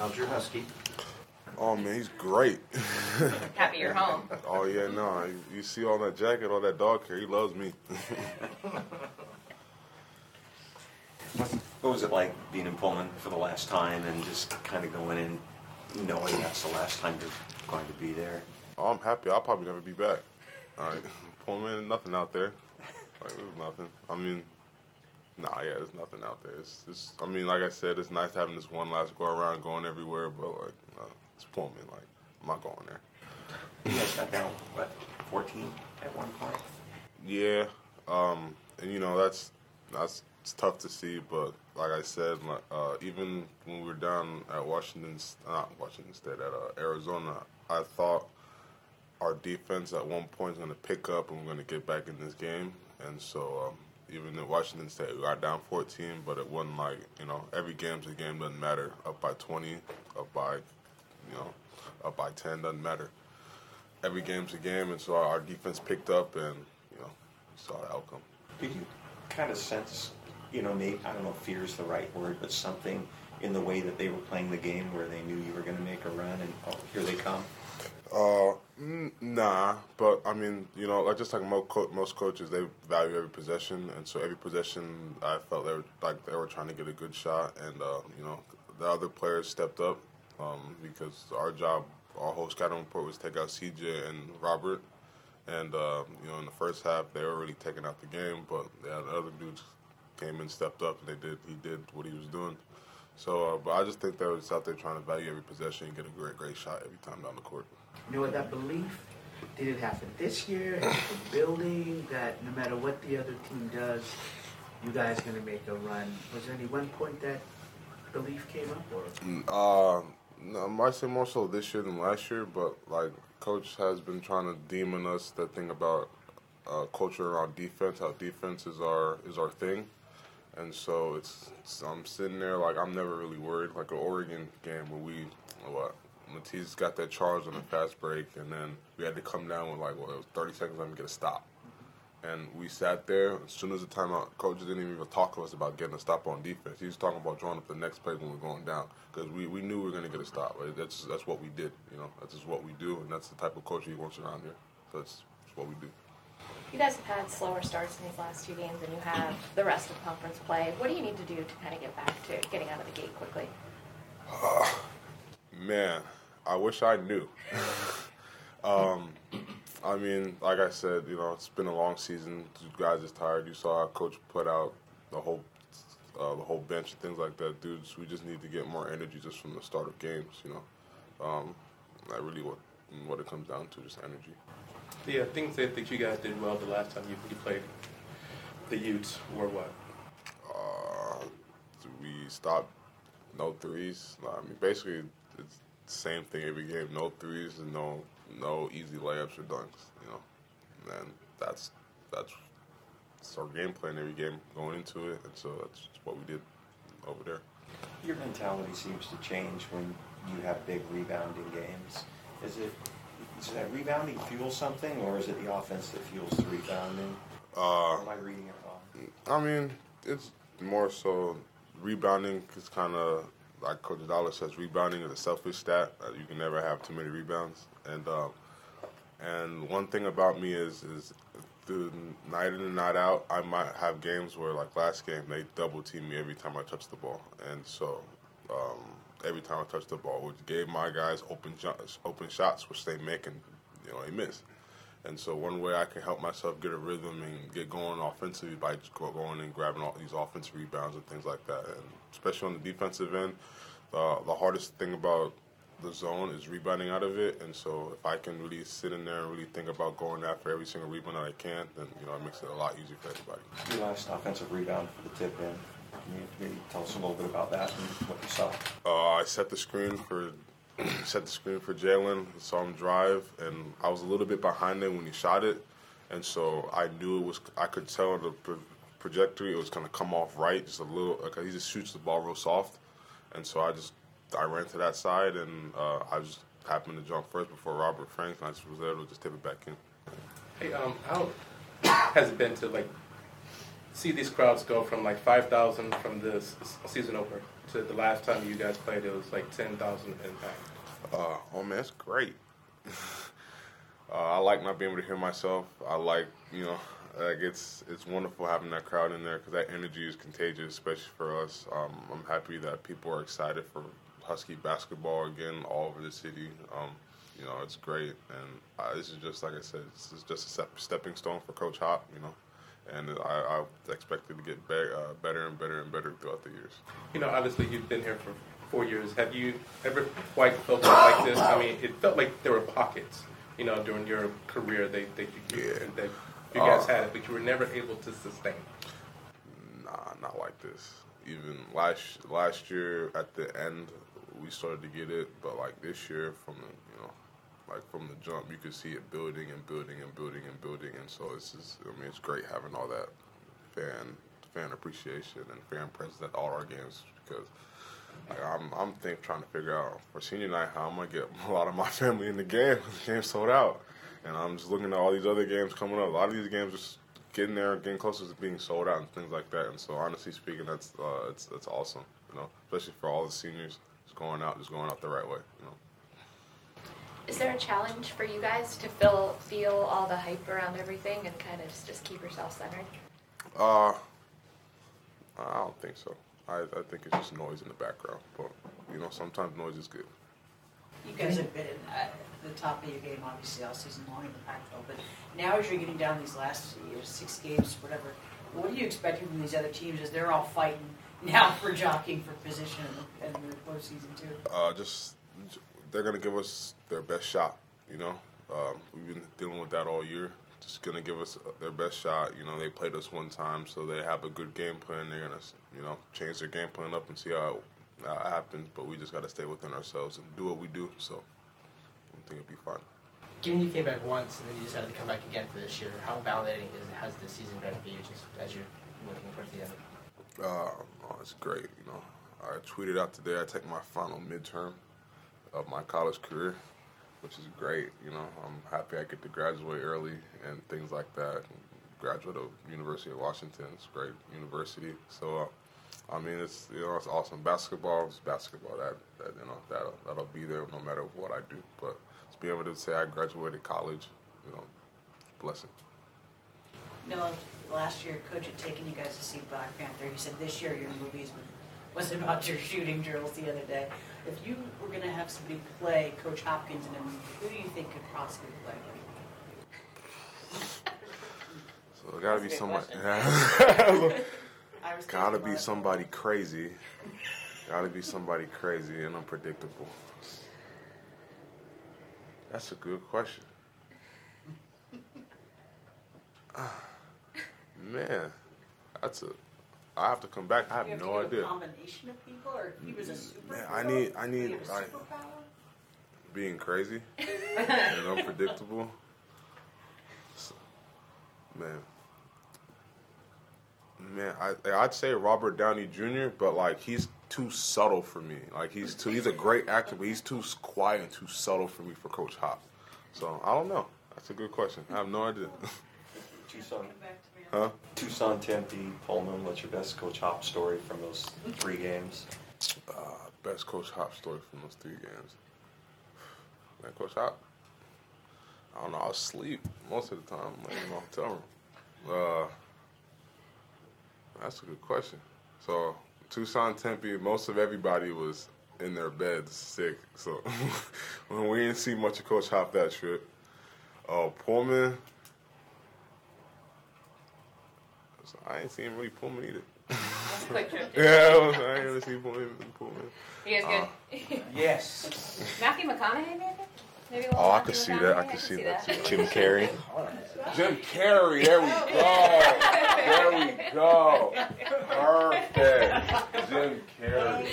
How's your husky? Oh man, he's great. Happy you're home. oh yeah, no, you, you see all that jacket, all that dog hair. He loves me. What was it like being in Pullman for the last time and just kind of going in knowing that's the last time you're going to be there? oh, I'm happy. I'll probably never be back. All right, Pullman, nothing out there. Like there's nothing. I mean, nah, yeah, there's nothing out there. It's, it's I mean, like I said, it's nice having this one last go around, going everywhere, but like, uh, it's Pullman. Like, I'm not going there. You guys got down, what, 14 at one point? Yeah, um, and you know that's that's it's tough to see, but like I said, uh, even when we were down at Washington, not Washington State, at uh, Arizona, I thought our defense at one point is going to pick up and we're going to get back in this game. And so um, even in Washington State, we got down 14, but it wasn't like you know every game's a game doesn't matter. Up by 20, up by you know up by 10 doesn't matter. Every game's a game, and so our, defense picked up, and you know saw the outcome. Did you kind of sense, you know, maybe, I don't know if fear is the right word, but something in the way that they were playing the game where they knew you were going to make a run and, oh, here they come? Uh, mm, nah, but I mean, you know, like just like most, co- most coaches, they value every possession, and so every possession, I felt they were like they were trying to get a good shot, and uh, you know, the other players stepped up um, because our job, our whole scouting report was take out CJ and Robert, and uh, you know, in the first half they were really taking out the game, but yeah, the other dudes came and stepped up, and they did. He did what he was doing. So, uh, but I just think they were just out there trying to value every possession and get a great, great shot every time down the court. You know what that belief? Did it happen this year? It building that no matter what the other team does, you guys are gonna make a run? Was there any one point that belief came up, or Uh, no, I might say more so this year than last year, but like coach has been trying to demon us that thing about uh, culture around defense. How defense is our is our thing, and so it's, it's I'm sitting there like I'm never really worried. Like an Oregon game where we what Matisse got that charge on the fast break, and then we had to come down with like what it was 30 seconds left and get a stop. And we sat there. As soon as the timeout, coach didn't even talk to us about getting a stop on defense. He was talking about drawing up the next play when we are going down because we, we knew we were going to get a stop. Right? That's that's what we did. You know, that's just what we do, and that's the type of coach he wants around here. So that's, that's what we do. You guys have had slower starts in these last two games and you have the rest of conference play. What do you need to do to kind of get back to getting out of the gate quickly? Man, I wish I knew. um, I mean, like I said, you know, it's been a long season. You guys is tired. You saw how coach put out the whole uh, the whole bench and things like that. Dudes, we just need to get more energy just from the start of games. You know, um, that really what what it comes down to, just energy. The uh, things that, that you guys did well the last time you, you played the Utes were what? Uh, we stopped no threes. I mean, basically, it's the same thing every game. No threes and no no easy layups or dunks. You know, and that's that's, that's our game plan every game going into it, and so that's what we did over there. Your mentality seems to change when you have big rebounding games. Is it is that rebounding fuel something, or is it the offense that fuels the rebounding? Uh, Or am I reading it wrong? I mean, it's more so rebounding is kind of like Coach Dollar says, rebounding is a selfish stat. Uh, you can never have too many rebounds. And um, and one thing about me is is the night in and night out, I might have games where like last game they double team me every time I touch the ball, and so. Um, every time I touch the ball, which gave my guys open open shots, which they make and you know they miss. And so one way I can help myself get a rhythm and get going offensively by just going and grabbing all these offensive rebounds and things like that. And especially on the defensive end, uh, the hardest thing about the zone is rebounding out of it. And so if I can really sit in there and really think about going after every single rebound that I can, then you know it makes it a lot easier for everybody. Last offensive rebound for the tip in. Can you maybe tell us a little bit about that and what you saw? Uh, I set the screen for set the screen for Jaylen. Saw him drive, and I was a little bit behind him when he shot it, and so I knew it was. I could tell the pro- trajectory it was going to come off right, just a little. Like he just shoots the ball real soft, and so I just I ran to that side, and uh, I just happened to jump first before Robert Franks, and I just was able to just tip it back in. Hey, um, how has it been to like see these crowds go from like 5,000 from the season over to the last time you guys played, it was like 10,000 impact. Uh, oh man, it's great. uh, I like not being able to hear myself. I like, you know, like it's it's wonderful having that crowd in there because that energy is contagious, especially for us. Um, I'm happy that people are excited for Husky basketball again all over the city. Um, you know, it's great, and uh, this is just like I said, this is just a step, stepping stone for Coach Hop. You know, and I, I expect it to get be- uh, better and better and better throughout the years. You know, obviously you've been here for four years. Have you ever quite felt like this? I mean, it felt like there were pockets, you know, during your career that, that, you, Yeah. that you guys Uh, had it, but you were never able to sustain. Nah, not like this. Even last last year at the end, we started to get it, but like this year, from the you know, like from the jump, you could see it building and building and building and building, and so it's just, I mean, it's great having all that fan fan appreciation and fan presence at all our games because. Like I'm, I'm think trying to figure out for senior night how I'm gonna get a lot of my family in the game. The game's sold out, and I'm just looking at all these other games coming up. A lot of these games just getting there, getting closer to being sold out and things like that. And so, honestly speaking, that's uh, it's it's awesome. You know, especially for all the seniors, just going out, just going out the right way. You know. Is there a challenge for you guys to feel feel all the hype around everything and kind of just keep yourself centered? Uh, I don't think so. I, I think it's just noise in the background, but you know, sometimes noise is good. You guys have been at the top of your game, obviously, all season long in the Pac-12, but now as you're getting down these last you know, six games, whatever, what are you expecting from these other teams as they're all fighting now for jockeying for position in the, in the postseason too? Uh, just they're gonna give us their best shot. You know, um, we've been dealing with that all year. Just gonna give us their best shot. You know, they played us one time, so they have a good game plan. They're gonna, you know, change their game plan up and see how it uh, happens. But we just gotta stay within ourselves and do what we do. So I think it'll be fun. Given you came back once and then you decided to come back again for this year, how validating is has this season been for you just as you're looking towards the end? Uh, oh, it's great. You know, I tweeted out today. I take my final midterm of my college career, which is great. You know, I'm happy I get to graduate early and things like that. Graduate of University of Washington. It's a great university. So, uh, I mean, it's you know, it's awesome. Basketball is basketball. That, that you know, that'll that'll be there no matter what I do. But to be able to say I graduated college, you know, blessing. No, last year, Coach had taken you guys to see Black Panther. He said this year your movie movies was about your shooting drills the other day. If you were going to have somebody play Coach Hopkins in a movie, who do you think could possibly play him? So it gotta be That's a somebody. good Gotta be somebody crazy. Gotta be somebody crazy and unpredictable. That's a good question. Ah, Man, that's a. I have to come back. I have have no idea. A combination of people, or he was a mm, super. Man, I need- I need, a like- superpower. Being crazy and unpredictable. So, Man, man, I I'd say Robert Downey Jr., but like he's too subtle for me. Like he's too he's a great actor, but he's too quiet and too subtle for me for Coach Hop. So I don't know. That's a good question. I have no idea. Tucson, Come back to me. huh? Tucson, Tempe, Pullman. What's your best Coach Hop story from those three games? Uh, best Coach Hop story from those three games. Man, Coach Hop. I don't know. I was asleep most of the time, like in my hotel room. Uh, that's a good question. So Tucson, Tempe, most of everybody was in their beds sick. So when we didn't see much of Coach Hop that trip. Uh, Pullman. So I ain't seen really Pullman either. That's a quick trip. Yeah, I, was, I ain't really seen Pullman. Pullman. You guys good? Uh, yes. Matthew McConaughey, maybe? Maybe a little Oh, I could see that. I could see that too. Jim Carrey. Jim Carrey. There we go. There we go. Perfect. Jim Carrey.